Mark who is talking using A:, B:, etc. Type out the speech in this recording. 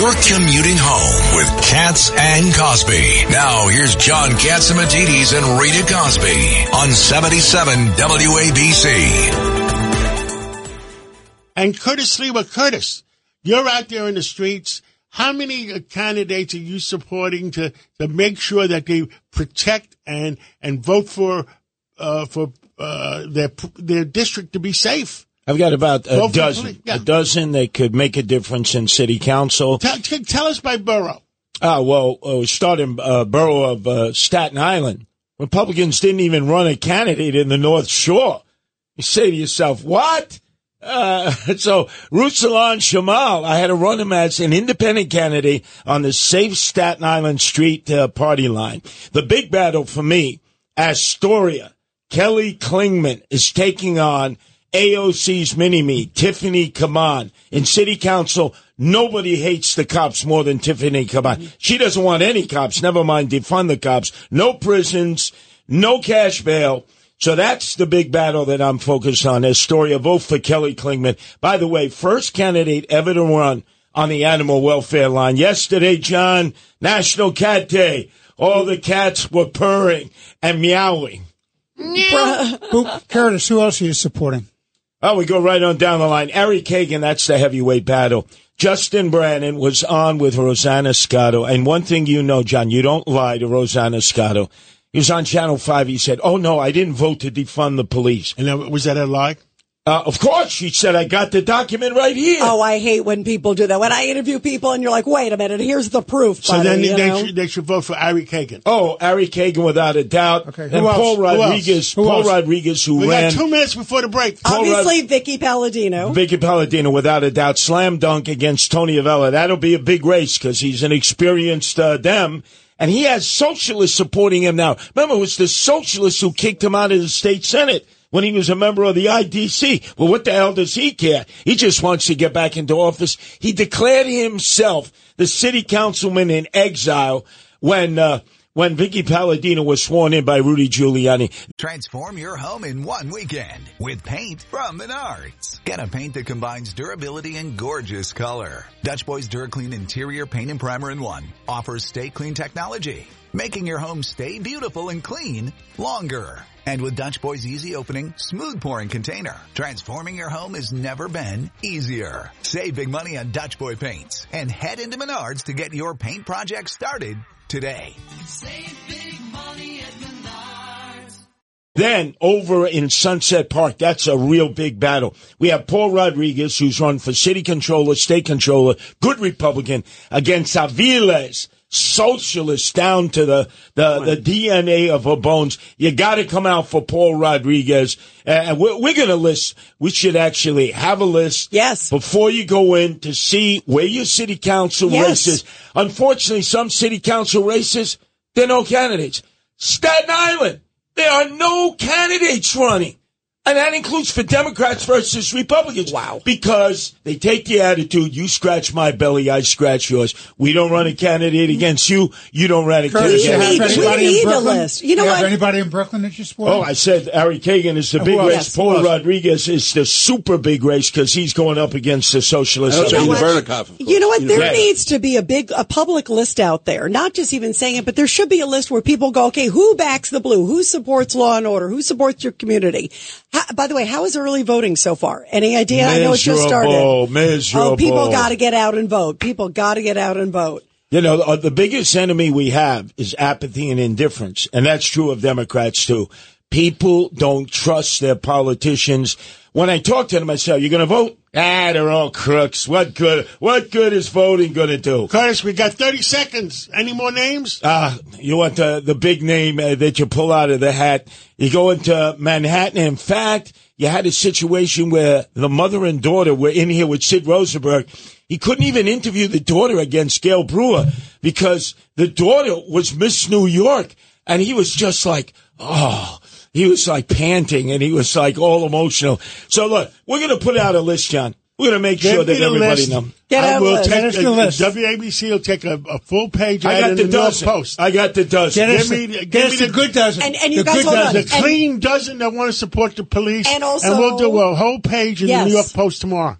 A: You're commuting home with Cats and Cosby. Now here's John Catsimatidis and Rita Cosby on 77 WABC.
B: And Curtis Sliwa Curtis, you're out there in the streets. How many uh, candidates are you supporting to, to make sure that they protect and, and vote for, uh, for, uh, their, their district to be safe?
C: I've got about a
B: for
C: dozen,
B: yeah.
C: a dozen that could make a difference in city council.
B: Tell, tell us by borough.
C: Ah, well, uh, starting uh, borough of uh, Staten Island, Republicans didn't even run a candidate in the North Shore. You say to yourself, what? Uh, so Ruslan Shamal, I had to run him as an independent candidate on the safe Staten Island street uh, party line. The big battle for me, Astoria, Kelly Klingman is taking on AOC's mini-me, Tiffany Cabán. In city council, nobody hates the cops more than Tiffany Cabán. She doesn't want any cops, never mind defund the cops. No prisons, no cash bail. So that's the big battle that I'm focused on. Astoria, vote for Kelly Klingman. By the way, first candidate ever to run on the animal welfare line. Yesterday, John, National Cat Day. All the cats were purring and meowing.
D: Who, Curtis, who else are you supporting?
C: Oh, we go right on down the line. Ari Kagan, that's the heavyweight battle. Justin Brannan was on with Rosanna Scotto. And one thing you know, John, you don't lie to Rosanna Scotto. He was on Channel 5. He said, Oh, no, I didn't vote to defund the police.
B: And was that a lie?
C: Uh, of course, she said, I got the document right here.
E: Oh, I hate when people do that. When I interview people and you're like, wait a minute, here's the proof.
B: So
E: buddy,
B: then
E: you
B: they should, they should vote for Ari Kagan.
C: Oh, Ari Kagan, without a doubt.
D: Okay,
C: and
D: else?
C: Paul
D: else?
C: Rodriguez,
D: Who
C: Paul
D: else?
C: Rodriguez, who
B: We
C: ran
B: got two minutes before the break.
C: Paul
E: Obviously, Vicky Palladino.
C: Vicky Palladino, without a doubt, slam dunk against Tony Avella. That'll be a big race because he's an experienced uh, dem. And he has socialists supporting him now. Remember, it was the socialists who kicked him out of the state senate when he was a member of the IDC. Well, what the hell does he care? He just wants to get back into office. He declared himself the city councilman in exile when uh, when Vicky Palladino was sworn in by Rudy Giuliani.
A: Transform your home in one weekend with paint from Menards. Get a paint that combines durability and gorgeous color. Dutch Boys DuraClean Interior Paint and Primer in One offers stay clean technology, making your home stay beautiful and clean longer. And with Dutch Boy's easy opening, smooth pouring container, transforming your home has never been easier. Save big money on Dutch Boy paints and head into Menards to get your paint project started today.
C: Then over in Sunset Park, that's a real big battle. We have Paul Rodriguez, who's run for city controller, state controller, good Republican, against Aviles, socialist down to the, the, the DNA of her bones. You gotta come out for Paul Rodriguez. Uh, And we're, we're gonna list, we should actually have a list.
E: Yes.
C: Before you go in to see where your city council
E: Yes.
C: races. Unfortunately, some city council races, there are no candidates. Staten Island, there are no candidates running. And that includes for Democrats versus Republicans. Wow. Because they take the attitude, you scratch my belly, I scratch yours. We don't run a candidate against you, you don't run a
D: Curtis,
C: candidate
D: have
E: need-
C: against
E: we
D: anybody
E: need
D: in
E: a
D: Brooklyn?
E: list. You know
D: have
E: what?
D: anybody in Brooklyn that you support?
C: Oh, I said Ari Kagan is the big
D: else?
C: race.
E: Yes,
C: Paul? Rodriguez is the super big race because he's going up against the socialists.
F: That's
E: know what?
F: Bernikoff.
E: You know what? There
C: Yeah.
E: needs to be a big, a public list out there. Not just even saying it, but there should be a list where people go, okay, who backs the blue? Who supports law and order? Who supports your community? How, by the way, how is early voting so far? Any idea? I know it just
C: Miserable,
E: started.
C: miserable.
E: Oh, people got to get out and vote. People got to get out and vote.
C: You know, uh, the biggest enemy we have is apathy and indifference. And that's true of Democrats too. People don't trust their politicians. When I talk to them, I say, are you going to vote? Ah, they're all crooks. What good, what good is voting going to do?
B: Curtis, we got 30 seconds. Any more names?
C: Ah, you want the, the big name uh, that you pull out of the hat. You go into Manhattan. In fact, you had a situation where the mother and daughter were in here with Sid Rosenberg. He couldn't even interview the daughter against Gale Brewer because the daughter was Miss New York. And he was just like, oh, he was like panting and he was like all emotional. So look, we're going to put out a list, John. We're going to make sure
B: Give me
C: that everybody knows.
E: Get
B: I
E: out
B: will
E: list.
B: take
D: Get the list.
B: WABC will take a, a full page
C: I got
B: in
C: the
B: the
C: dozen.
B: Post.
C: I got the dozen.
D: Get us,
B: Give me
D: the,
B: the-
D: get
B: give
D: us
B: me
D: the
B: the-
D: good dozen.
E: And- and you
D: the
E: guys
D: good
E: hold on.
D: dozen.
B: the clean dozen that want to support the police.
E: And also- and
B: we'll do a whole page in
E: Yes.
B: the New York Post tomorrow.